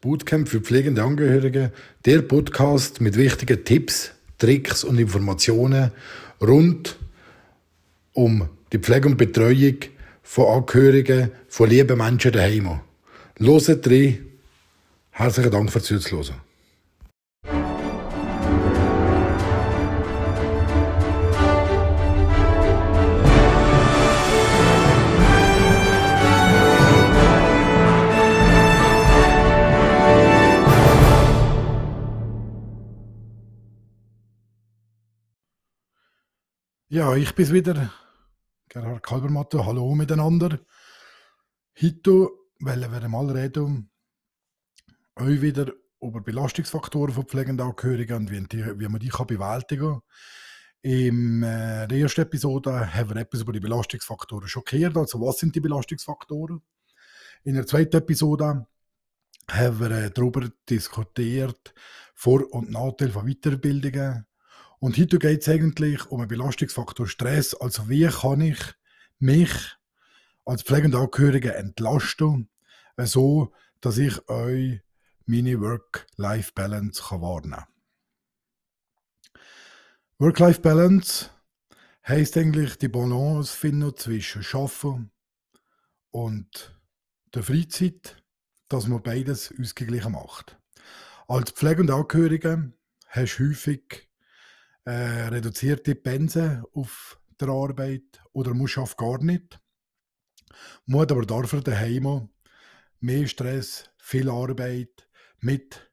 Bootcamp für pflegende Angehörige, der Podcast mit wichtigen Tipps, Tricks und Informationen rund um die Pflege und Betreuung von Angehörigen, von lieben Menschen daheim. Loset rein. Herzlichen Dank fürs Zuhören. Ja, ich bin's wieder. Gerhard Kalbermatter, hallo miteinander. Heute wollen wir mal reden, euch wieder über Belastungsfaktoren von pflegenden Angehörigen und wie, man die bewältigen kann. In äh, der ersten Episode haben wir etwas über die Belastungsfaktoren schockiert. Also, was sind die Belastungsfaktoren? In der zweiten Episode haben wir äh, darüber diskutiert, Vor- und Nachteile von Weiterbildungen und heute geht es eigentlich um den Belastungsfaktor Stress. Also wie kann ich mich als pflegende Angehörige entlasten, so dass ich euch meine Work-Life-Balance wahrnehmen kann. Work-Life-Balance heisst eigentlich die Balance finden zwischen Schaffen und der Freizeit, dass man beides ausgeglichen macht. Als pflegende Angehörige hast du häufig äh, reduzierte Pensen auf der Arbeit oder muss auf gar nicht. Muss aber dafür daheim mehr Stress, viel Arbeit mit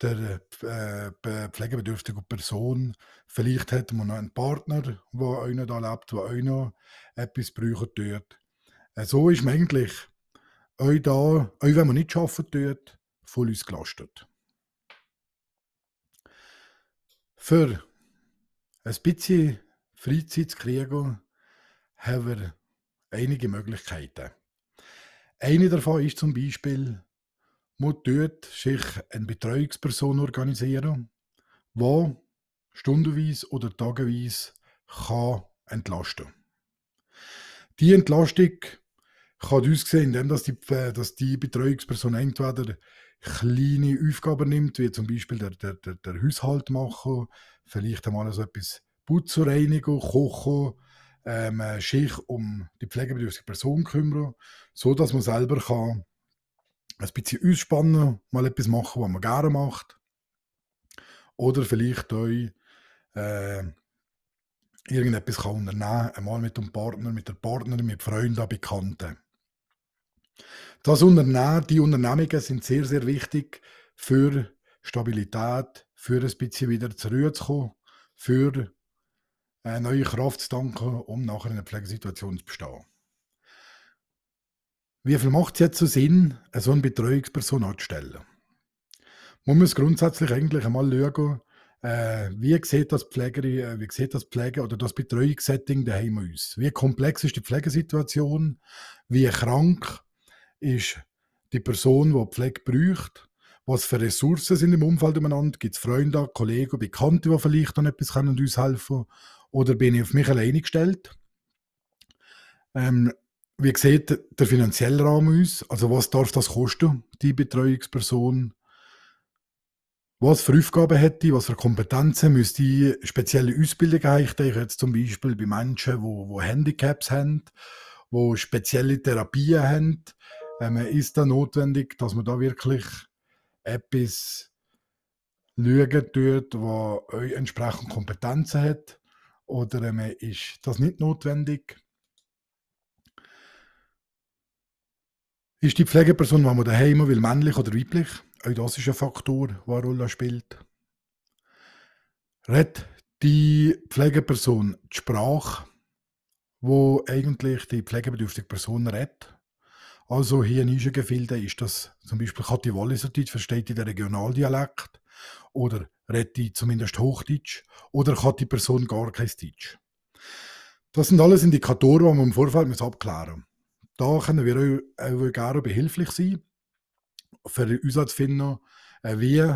der äh, pflegebedürftigen Person. Vielleicht hat man noch einen Partner, der auch noch lebt, der auch noch etwas brauchen tut. Äh, so ist man eigentlich euch da, auch wenn man nicht arbeiten tut, voll ausgelastet. Für ein bisschen Freizeit zu kriegen, haben wir einige Möglichkeiten. Eine davon ist zum Beispiel, man dort sich eine Betreuungsperson organisieren, die stundenweise oder tageweise kann entlasten Die Entlastung kann aussehen, indem dass die, dass die Betreuungsperson entweder kleine Aufgaben nimmt, wie zum Beispiel der, der, der, der Haushalt machen, vielleicht einmal so etwas Putzen, Reinigen, Kochen, ähm, sich um die pflegebedürftige Person kümmern, so dass man selber kann ein bisschen ausspannen, mal etwas machen, was man gerne macht. Oder vielleicht euch äh, irgendetwas kann unternehmen, einmal mit dem Partner, mit der Partnerin, mit Freunden, Bekannten. Das Unternehmen, die Unternehmungen sind sehr, sehr wichtig für Stabilität, für ein bisschen wieder zurückzukommen, für eine neue Kraft zu danken, um nachher in einer Pflegesituation zu bestehen. Wie viel macht es jetzt so Sinn, so eine Betreuungsperson anzustellen? Man muss grundsätzlich eigentlich einmal schauen, äh, wie sieht das Pflegerin, äh, wie sieht das Pflege- oder das Betreuungssetting daheim aus? Wie komplex ist die Pflegesituation? Wie krank ist die Person, die Pflege braucht? was für Ressourcen sind im Umfeld umeinander. Gibt es Freunde, Kollegen, Bekannte, die vielleicht dann etwas können uns helfen Oder bin ich auf mich alleine gestellt? Ähm, wie sieht der finanzielle Rahmen aus? Also was darf das kosten, die Betreuungsperson? Was für Aufgaben hätte ich, was für Kompetenzen müsste ich, spezielle Ausbildungen haben? Ich denke jetzt zum Beispiel bei Menschen, die wo, wo Handicaps haben, die spezielle Therapien haben. Ist da notwendig, dass man da wirklich etwas schauen tut, euch entsprechend Kompetenzen hat? Oder ähm, ist das nicht notwendig? Ist die Pflegeperson, die man daheim will, männlich oder weiblich? Auch das ist ein Faktor, der eine Rolle spielt. Redet die Pflegeperson die Sprache, wo eigentlich die pflegebedürftige Person redet? Also hier in Nischengefilde ist das zum Beispiel Kathi Walliserdeutsch, versteht die den Regionaldialekt oder redet die zumindest Hochdeutsch oder kann die Person gar kein Deutsch. Das sind alles Indikatoren, die man im Vorfeld abklären muss. Da können wir auch gerne behilflich sein, für den Einsatz finden, äh, wie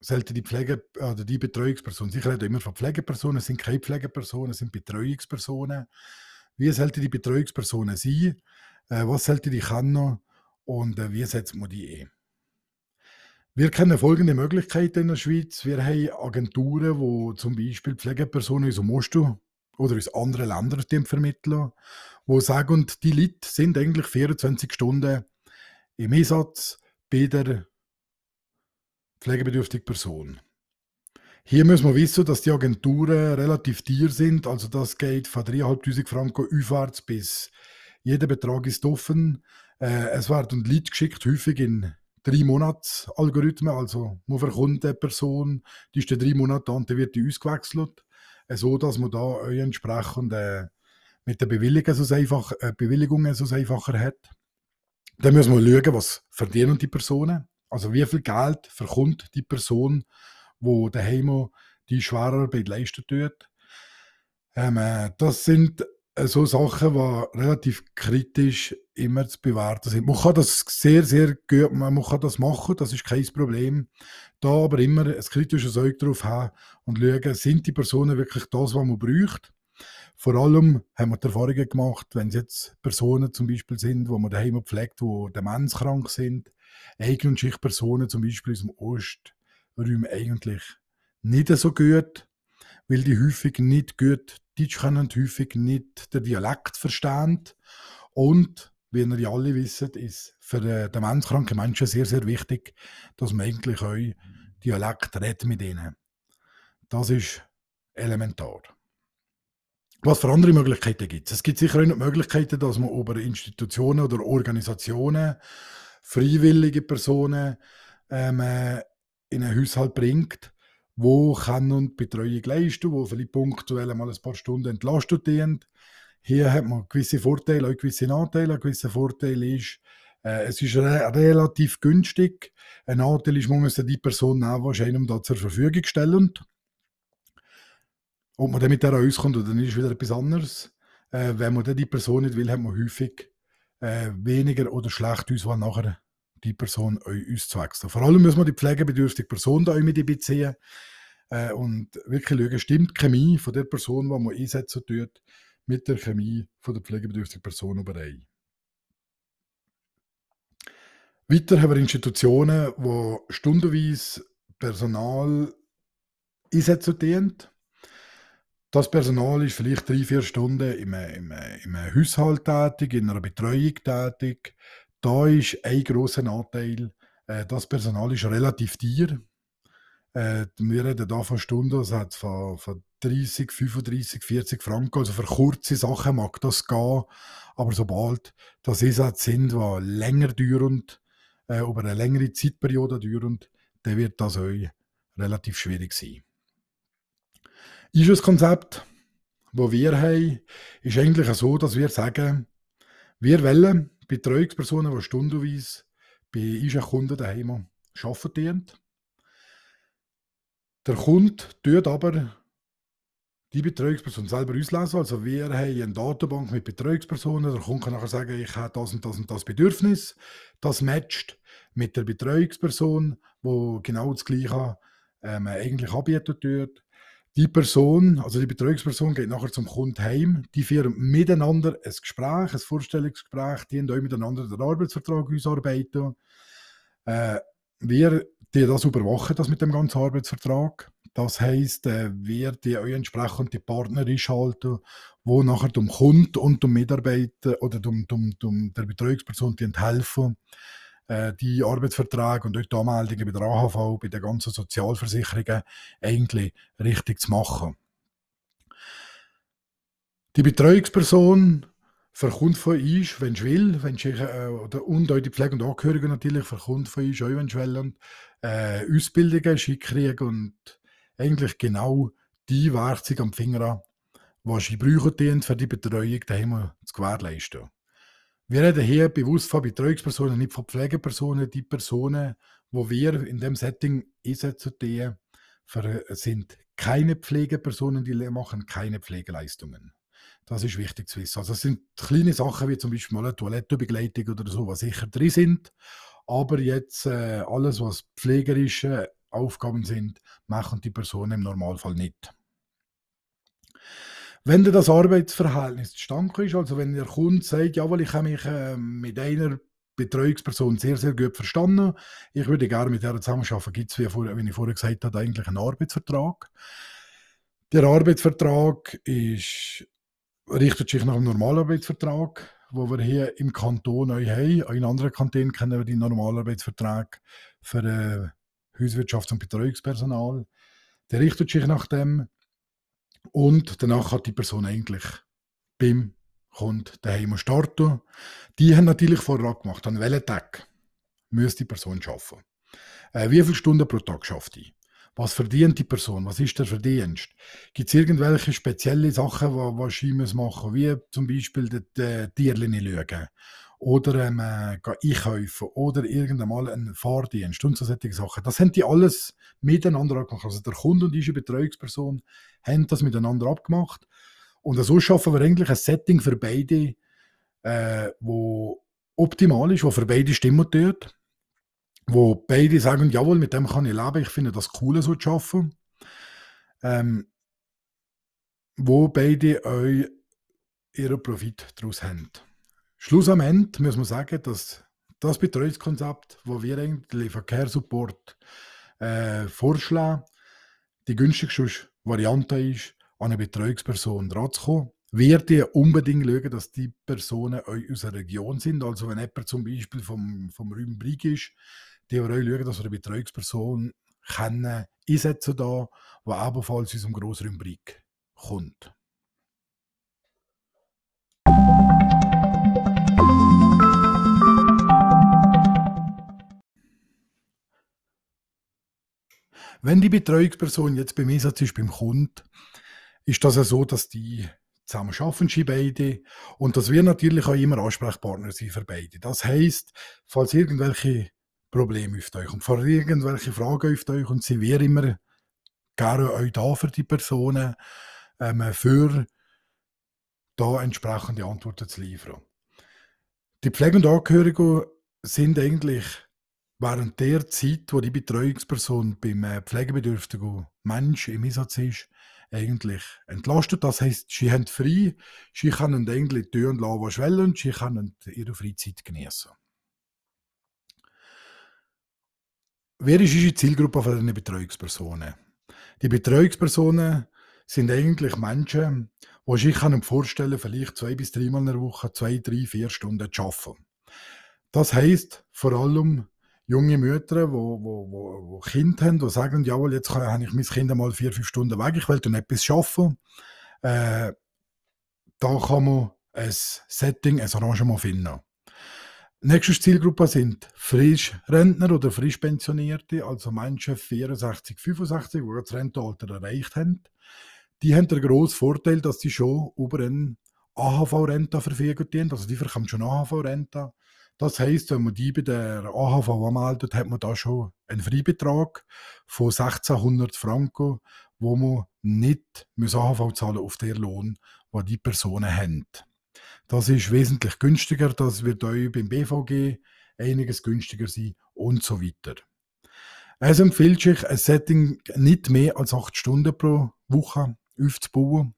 sollte die Pflege oder die Betreuungsperson, ich rede immer von Pflegepersonen, es sind keine Pflegepersonen, es sind Betreuungspersonen. Wie sollte die Betreuungspersonen sein? Äh, was sollte die können und äh, wie setzt man die ein? Wir kennen folgende Möglichkeiten in der Schweiz. Wir haben Agenturen, wo zum Beispiel Pflegepersonen aus dem Osten oder aus anderen Ländern vermitteln, wo sagen, und die Leute sind eigentlich 24 Stunden im Einsatz bei der pflegebedürftigen Person. Hier müssen wir wissen, dass die Agenturen relativ teuer sind. Also das geht von 3'500 Franken aufwärts bis jeder Betrag ist offen. Äh, es werden Leute geschickt, häufig in drei Monats Algorithmen, also man verkommt eine Person, die ist dann drei Monate an, dann wird die ausgewechselt, äh, so dass man da entsprechend äh, mit der Bewilligung so einfach, äh, Bewilligung so einfacher hat. Dann müssen wir schauen, was verdienen die Personen, also wie viel Geld verkommt die Person, wo daheim die Schwerarbeit leisten tut. Ähm, äh, das sind so Sachen, die relativ kritisch immer zu bewerten sind. Man kann das sehr, sehr gut, man kann das machen, das ist kein Problem. Da aber immer ein kritisches Auge drauf haben und schauen, sind die Personen wirklich das, was man braucht. Vor allem haben wir die Erfahrungen gemacht, wenn es jetzt Personen zum Beispiel sind, wo man daheim pflegt, die demenzkrank sind, Eigen- und Schichtpersonen zum Beispiel aus dem Ostraum eigentlich nicht so gut, weil die häufig nicht gut Deutsch können häufig nicht den Dialekt verstehen. Und, wie ihr ja alle wisst, ist für den demenzkranken Menschen sehr, sehr wichtig, dass man eigentlich auch Dialekt redet mit ihnen. Das ist elementar. Was für andere Möglichkeiten gibt es? Es gibt sicher auch noch Möglichkeiten, dass man über Institutionen oder Organisationen freiwillige Personen ähm, äh, in einen Haushalt bringt, wo kann und Betreuung leisten, wo vielleicht punktuell mal ein paar Stunden entlastet werden. Hier hat man gewisse Vorteile, auch gewisse Nachteile. Ein gewisser Vorteil ist, äh, es ist re relativ günstig. Ein Nachteil ist, man muss die Person nehmen, die einem da zur Verfügung stellen. Ob man dann mit der rauskommt oder nicht, ist wieder etwas anderes. Äh, wenn man dann die Person nicht will, hat man häufig äh, weniger oder schlecht Auswahl nachher die Person uns zu wechseln. Vor allem muss man die pflegebedürftige Person da mit einbeziehen äh, und wirklich schauen, stimmt die Chemie von der Person, die man einsetzen tut, mit der Chemie von der pflegebedürftigen Person überein. Weiter haben wir Institutionen, die stundenweise Personal einsetzen dienen. Das Personal ist vielleicht drei, vier Stunden im, im, im Haushalt tätig, in einer Betreuung tätig. Da ist ein grosser Nachteil, äh, das Personal ist relativ teuer. Äh, wir reden hier von Stunden, das hat von, von 30, 35, 40 Franken. Also für kurze Sachen mag das gehen, aber sobald das Einsätze sind, die länger dauern, äh, über eine längere Zeitperiode dauern, dann wird das euch relativ schwierig sein. Ist ein Konzept, das wir haben, ist eigentlich so, dass wir sagen, wir wollen Betreuungspersonen, die stundenweise bei unseren Kunden daheim arbeiten. Der Kunde tut aber die Betreuungsperson selber auslesen. Also wir haben eine Datenbank mit Betreuungspersonen. Der Kunde kann nachher sagen, ich habe das und das und das Bedürfnis. Das matcht mit der Betreuungsperson, wo genau das Gleiche ähm, eigentlich anbieten tut. Die Person, also die Betreuungsperson, geht nachher zum Kunden heim. Die führen miteinander ein Gespräch, ein Vorstellungsgespräch, die auch miteinander den Arbeitsvertrag ausarbeiten. Äh, wir die das überwachen, das mit dem ganzen Arbeitsvertrag. Das heisst, äh, wir die euch entsprechend die Partner einschalten, wo nachher dem Kunden und dem Mitarbeiter oder dem, dem, dem der Betreuungsperson die helfen, äh, die Arbeitsverträge und auch die Anmeldungen bei der AHV, bei den ganzen Sozialversicherungen eigentlich richtig zu machen. Die Betreuungsperson verkommt von uns, wenn sie will, wenn sie, äh, oder, und auch die Pflege- und Angehörigen natürlich verkommt von uns, auch wenn sie wollen, äh, Ausbildungen schick kriegen und eigentlich genau die Werkzeuge am Finger an, die sie brauchen, für die Betreuung daheim zu gewährleisten. Wir reden hier bewusst von Betreuungspersonen, nicht von Pflegepersonen. Die Personen, wo wir in dem Setting einsetzen, sind keine Pflegepersonen, die machen keine Pflegeleistungen. Das ist wichtig zu wissen. Also es sind kleine Sachen wie zum Beispiel mal eine Toilettenbegleitung oder so, was sicher drin sind. Aber jetzt äh, alles, was pflegerische Aufgaben sind, machen die Personen im Normalfall nicht. Wenn das Arbeitsverhältnis zustande ist, also wenn der Kunde sagt, jawohl, ich kann mich äh, mit einer Betreuungsperson sehr, sehr gut verstanden. Ich würde gerne mit der zusammenarbeiten. Gibt es, wie, wie ich vorher gesagt habe, eigentlich einen Arbeitsvertrag. Der Arbeitsvertrag ist, richtet sich nach dem Normalarbeitsvertrag, wo wir hier im Kanton neu haben. Auch in anderen Kantonen kennen wir die Normalarbeitsverträge für äh, Hauswirtschafts- und Betreuungspersonal. Der richtet sich nach dem und danach hat die Person eigentlich beim kommt daheim starten. Die haben natürlich vorher gemacht, an welchem Tag müsste die Person arbeiten. Äh, wie viele Stunden pro Tag schafft die? Was verdient die Person? Was ist der Verdienst? Gibt es irgendwelche spezielle Sachen, die, die sie machen müssen, wie zum Beispiel die, die Tierchen schauen oder ähm, äh, einkaufen oder irgendwann einen Fahrdienst und so solche Sachen. Das haben die alles miteinander abgemacht. Also der Kunde und die Betreuungsperson haben das miteinander abgemacht und so schaffen wir eigentlich ein Setting für beide, äh, wo optimal ist, wo für beide stimmen tut, wo beide sagen, jawohl, mit dem kann ich leben, ich finde das cool, so zu arbeiten. Ähm, wo beide euch ihren Profit daraus haben. Schluss am Ende muss man sagen, dass das Betreuungskonzept, wo wir eigentlich Verkehrssupport äh, vorschlagen, die günstigste Variante ist, an eine Betreuungsperson ranzukommen, wird ihr unbedingt schauen, dass die Personen aus der Region sind. Also wenn jemand zum Beispiel vom, vom Rübenbrig ist, die euch schauen, dass wir eine Betreuungsperson kennen, einsetzen da, die ebenfalls aus unserem Grossrübenbrig kommt. Wenn die Betreuungsperson jetzt beim Einsatz ist beim Kunden, ist das ja so, dass die zusammen arbeiten, sie beide, und dass wir natürlich auch immer Ansprechpartner sind für beide. Das heisst, falls irgendwelche Probleme auf euch und falls irgendwelche Fragen auf euch und sie wir immer gerne euch da für die Personen, ähm, für da entsprechende Antworten zu liefern. Die Pflege- und Angehörigen sind eigentlich während der Zeit, wo die Betreuungsperson beim äh, pflegebedürftigen Mensch im Einsatz ist, eigentlich entlastet. Das heißt, sie haben frei, sie können eigentlich tun lassen, was sie wollen, sie können ihre Freizeit genießen. Wer ist die Zielgruppe von diesen Betreuungspersonen? Die Betreuungspersonen sind eigentlich Menschen, die sich vorstellen vielleicht zwei bis dreimal in der Woche, zwei, drei, vier Stunden zu arbeiten. Das heißt vor allem junge Mütter, wo, wo, wo, wo Kinder haben, die sagen, jawohl, jetzt habe ich mein Kind mal vier, fünf Stunden weg, ich will dann etwas arbeiten. Äh, da kann man ein Setting, ein Arrangement finden. Nächste Zielgruppe sind Frischrentner oder Frischpensionierte, also Menschen 64, 65, die das Rentenalter erreicht haben. Die haben den grossen Vorteil, dass sie schon über eine AHV-Rente verfügen. Also die bekommen schon AHV-Rente. Das heißt, wenn man die bei der AHV anmeldet, hat man da schon einen Freibetrag von 1600 Franken, wo man nicht AHV zahlen auf den Lohn, den die Personen haben. Das ist wesentlich günstiger, das wird euch beim BVG einiges günstiger sein und so weiter. Es empfiehlt sich, ein Setting nicht mehr als 8 Stunden pro Woche aufzubauen,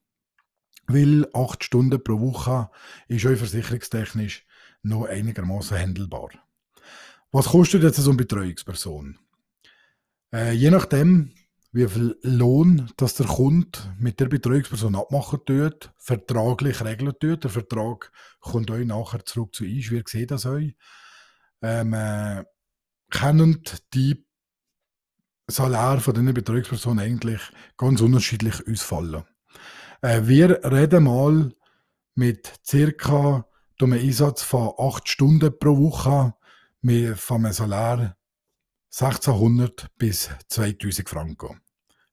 weil 8 Stunden pro Woche ist euch versicherungstechnisch noch einigermaßen handelbar. Was kostet jetzt so eine Betreuungsperson? Äh, je nachdem, wie viel Lohn dass der Kunde mit der Betreuungsperson abmachen tut, vertraglich regeln tut. Der Vertrag kommt euch nachher zurück zu uns. Wie sieht das euch? Ähm, äh, können die Salär von diesen Betreuungspersonen eigentlich ganz unterschiedlich ausfallen. Äh, wir reden mal mit ca durch einen Einsatz von 8 Stunden pro Woche mit, einem Salär 1600 bis 2000 Franken.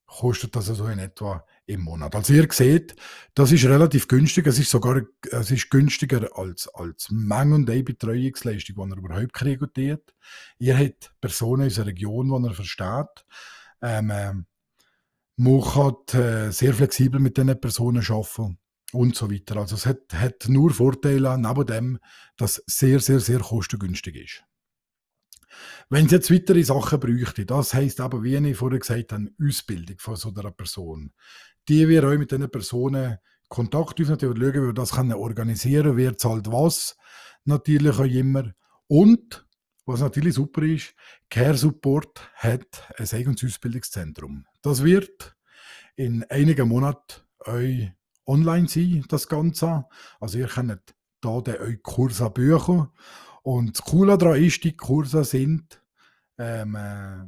Kostet das also in etwa im Monat. Also ihr seht, das ist relativ günstig. Es ist sogar es ist günstiger als, als Menge und Betreuungsleistung, die ihr überhaupt kriegt. Ihr habt Personen aus der Region, die ihr versteht. Ähm, äh, man kann äh, sehr flexibel mit diesen Personen arbeiten und so weiter. Also es hat, hat nur Vorteile, neben dem, dass es sehr, sehr, sehr kostengünstig ist. Wenn es jetzt weitere Sachen bräuchte, das heisst aber, wie ich vorher gesagt habe, Ausbildung von so einer Person, die wir auch mit diesen Personen Kontakt aufnehmen schauen, wie wir das organisieren können, wer zahlt was, natürlich auch immer. Und, was natürlich super ist, Care Support hat ein eigenes Ausbildungszentrum. Das wird in einigen Monaten euch online sein, das Ganze. Also ihr könnt da euch Kurse buchen. Und das Coole daran ist, die Kurse sind ähm, äh,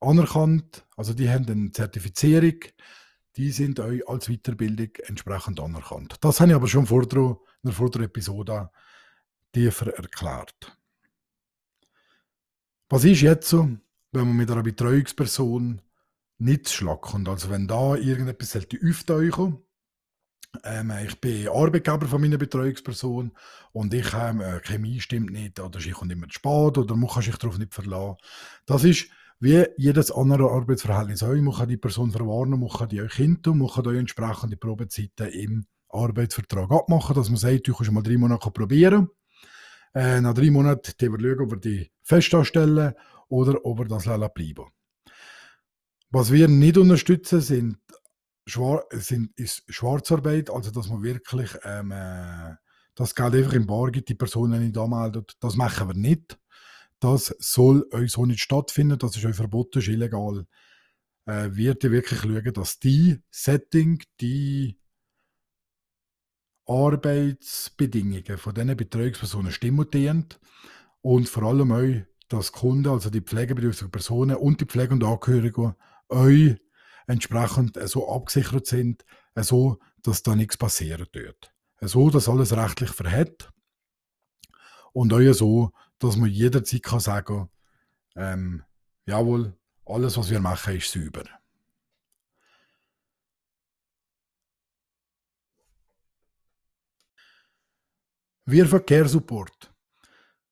anerkannt, also die haben eine Zertifizierung, die sind euch als Weiterbildung entsprechend anerkannt. Das habe ich aber schon vor der, in der Episode tiefer erklärt. Was ist jetzt so, wenn man mit einer Betreuungsperson nicht schlackend, also wenn da irgendetwas auftauchen ähm, ich bin Arbeitgeber von meiner Betreuungsperson und ich ähm, äh, Chemie stimmt nicht oder ich komme immer zu spät oder man kann sich darauf nicht verlassen. Das ist wie jedes andere Arbeitsverhältnis auch. Man die Person verwarnen, man kann die euch hinter, man kann euch entsprechende Probezeiten im Arbeitsvertrag abmachen, dass man sagt, du kannst mal drei Monate probieren. Äh, nach drei Monaten schauen, ob wir die fest anstellen oder ob wir das bleiben Was wir nicht unterstützen, sind, Schwar sind ist Schwarzarbeit, also dass man wirklich ähm, äh, das Geld einfach im Bar gibt, die Personen nicht anmeldet. Das machen wir nicht. Das soll euch so nicht stattfinden, das ist euch verboten, ist illegal. Äh, wird ihr wirklich schauen, dass die Setting, die Arbeitsbedingungen von diesen Betreuungspersonen stimmen und vor allem euch, dass Kunden, also die pflegebedürftigen Personen und die Pflege- und Angehörigen euch entsprechend so abgesichert sind, so dass da nichts passieren wird. So, dass alles rechtlich verhält und euch so, dass man jederzeit kann sagen ähm, jawohl, alles, was wir machen, ist sauber. Wir Verkehrssupport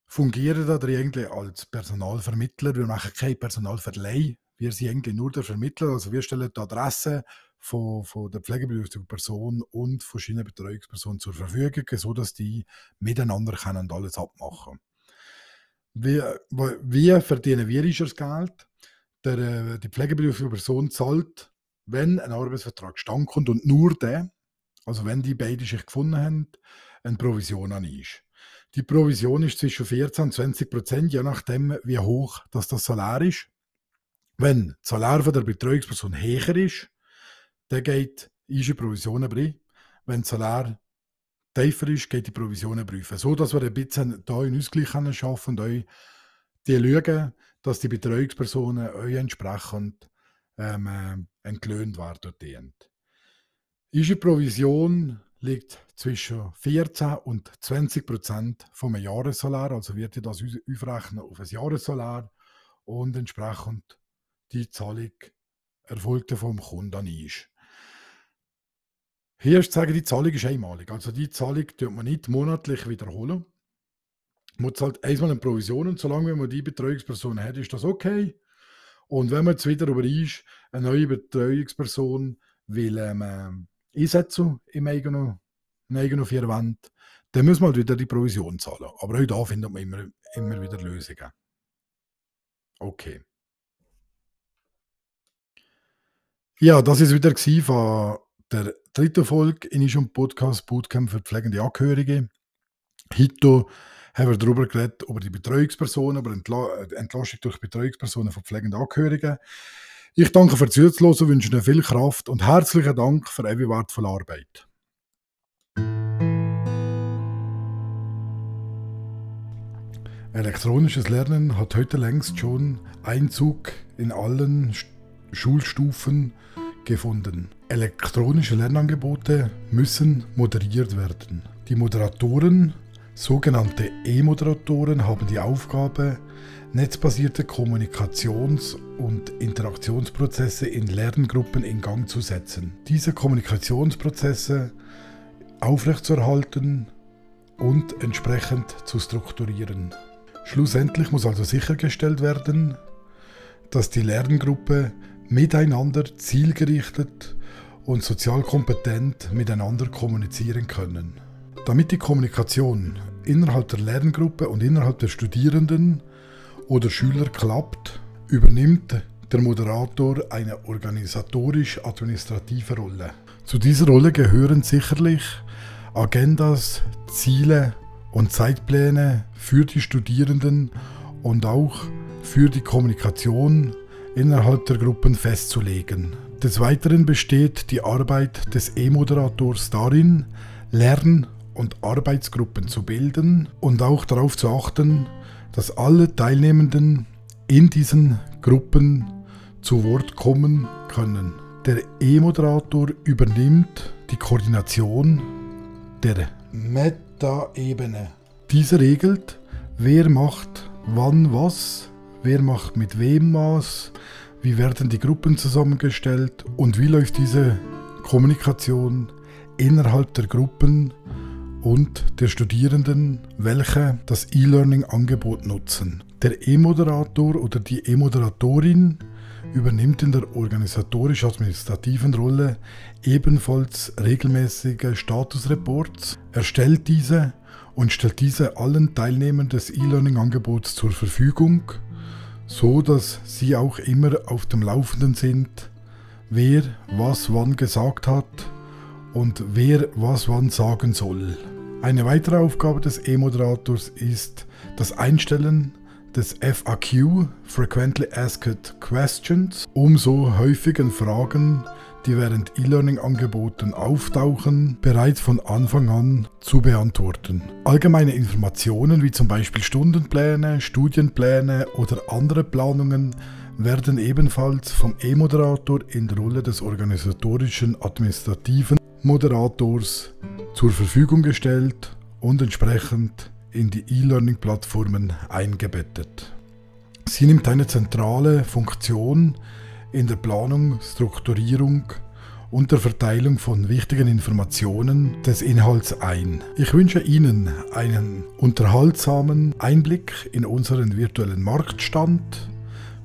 fungieren da eigentlich als Personalvermittler. Wir machen kein Personalverleih. Wir sind eigentlich nur der Vermittler. Also wir stellen die Adresse von, von der pflegebedürftigen Person und verschiedenen Betreuungspersonen zur Verfügung, sodass die miteinander können alles abmachen wie, wie verdienen wir das Geld? Der, äh, die pflegebedürftige Person zahlt, wenn ein Arbeitsvertrag stand kommt und nur der, also wenn die beiden sich gefunden haben, eine Provision an ist. Die Provision ist zwischen 14 und 20 Prozent, je nachdem, wie hoch das, das Salär ist. Wenn das Salär der Betreuungsperson höher ist, dann geht die Provision rein. Wenn das Salär tiefer ist, geht die Provision prüfen. So, dass wir ein bisschen da einen Ausgleich schaffen und euch die schauen, dass die Betreuungspersonen euch entsprechend ähm, äh, entlöhnt werden. Unsere Provision liegt zwischen 14 und 20 Prozent vom Jahressalär, also wird ihr das aufrechnen auf ein Jahressalär und entsprechend die Zahlung erfolgt vom Kunden ist. Hier ist zu sagen, die Zahlung ist einmalig. Also die Zahlung tut man nicht monatlich wiederholen. Man zahlt einmal eine Provision solange man die Betreuungsperson hat, ist das okay. Und wenn man jetzt wieder über ist, eine neue Betreuungsperson will ähm, einsetzen im eigenen, in eigenen vier Wänden, dann muss man halt wieder die Provision zahlen. Aber auch da findet man immer, immer wieder Lösungen. Okay. Ja, das ist wieder von der dritten Folge in unserem Podcast Bootcamp für pflegende Angehörige. Heute haben wir darüber geredet, über die Betreuungspersonen, über die Entlastung durch Betreuungspersonen von pflegenden Angehörigen. Ich danke für das Zuhören, wünsche Ihnen viel Kraft und herzlichen Dank für Ihre wertvolle Arbeit. Elektronisches Lernen hat heute längst schon Einzug in allen Schulstufen gefunden. Elektronische Lernangebote müssen moderiert werden. Die Moderatoren, sogenannte E-Moderatoren, haben die Aufgabe, netzbasierte Kommunikations- und Interaktionsprozesse in Lerngruppen in Gang zu setzen. Diese Kommunikationsprozesse aufrechtzuerhalten und entsprechend zu strukturieren. Schlussendlich muss also sichergestellt werden, dass die Lerngruppe miteinander zielgerichtet und sozial kompetent miteinander kommunizieren können. Damit die Kommunikation innerhalb der Lerngruppe und innerhalb der Studierenden oder Schüler klappt, übernimmt der Moderator eine organisatorisch-administrative Rolle. Zu dieser Rolle gehören sicherlich Agendas, Ziele und Zeitpläne für die Studierenden und auch für die Kommunikation innerhalb der Gruppen festzulegen. Des Weiteren besteht die Arbeit des E-Moderators darin, Lern- und Arbeitsgruppen zu bilden und auch darauf zu achten, dass alle Teilnehmenden in diesen Gruppen zu Wort kommen können. Der E-Moderator übernimmt die Koordination der Meta-Ebene. Diese regelt, wer macht wann was, wer macht mit wem was, wie werden die Gruppen zusammengestellt? Und wie läuft diese Kommunikation innerhalb der Gruppen und der Studierenden, welche das E-Learning-Angebot nutzen. Der E-Moderator oder die E-Moderatorin übernimmt in der organisatorisch-administrativen Rolle ebenfalls regelmäßige Statusreports, erstellt diese und stellt diese allen Teilnehmern des E-Learning-Angebots zur Verfügung, so dass sie auch immer auf dem Laufenden sind, wer was wann gesagt hat und wer was wann sagen soll. Eine weitere Aufgabe des E-Moderators ist das Einstellen des FAQ, Frequently Asked Questions, um so häufigen Fragen, die während E-Learning-Angeboten auftauchen, bereits von Anfang an zu beantworten. Allgemeine Informationen wie zum Beispiel Stundenpläne, Studienpläne oder andere Planungen werden ebenfalls vom E-Moderator in der Rolle des organisatorischen administrativen Moderators zur Verfügung gestellt und entsprechend in die E-Learning-Plattformen eingebettet. Sie nimmt eine zentrale Funktion in der Planung, Strukturierung und der Verteilung von wichtigen Informationen des Inhalts ein. Ich wünsche Ihnen einen unterhaltsamen Einblick in unseren virtuellen Marktstand.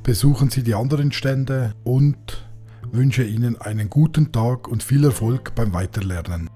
Besuchen Sie die anderen Stände und wünsche Ihnen einen guten Tag und viel Erfolg beim Weiterlernen.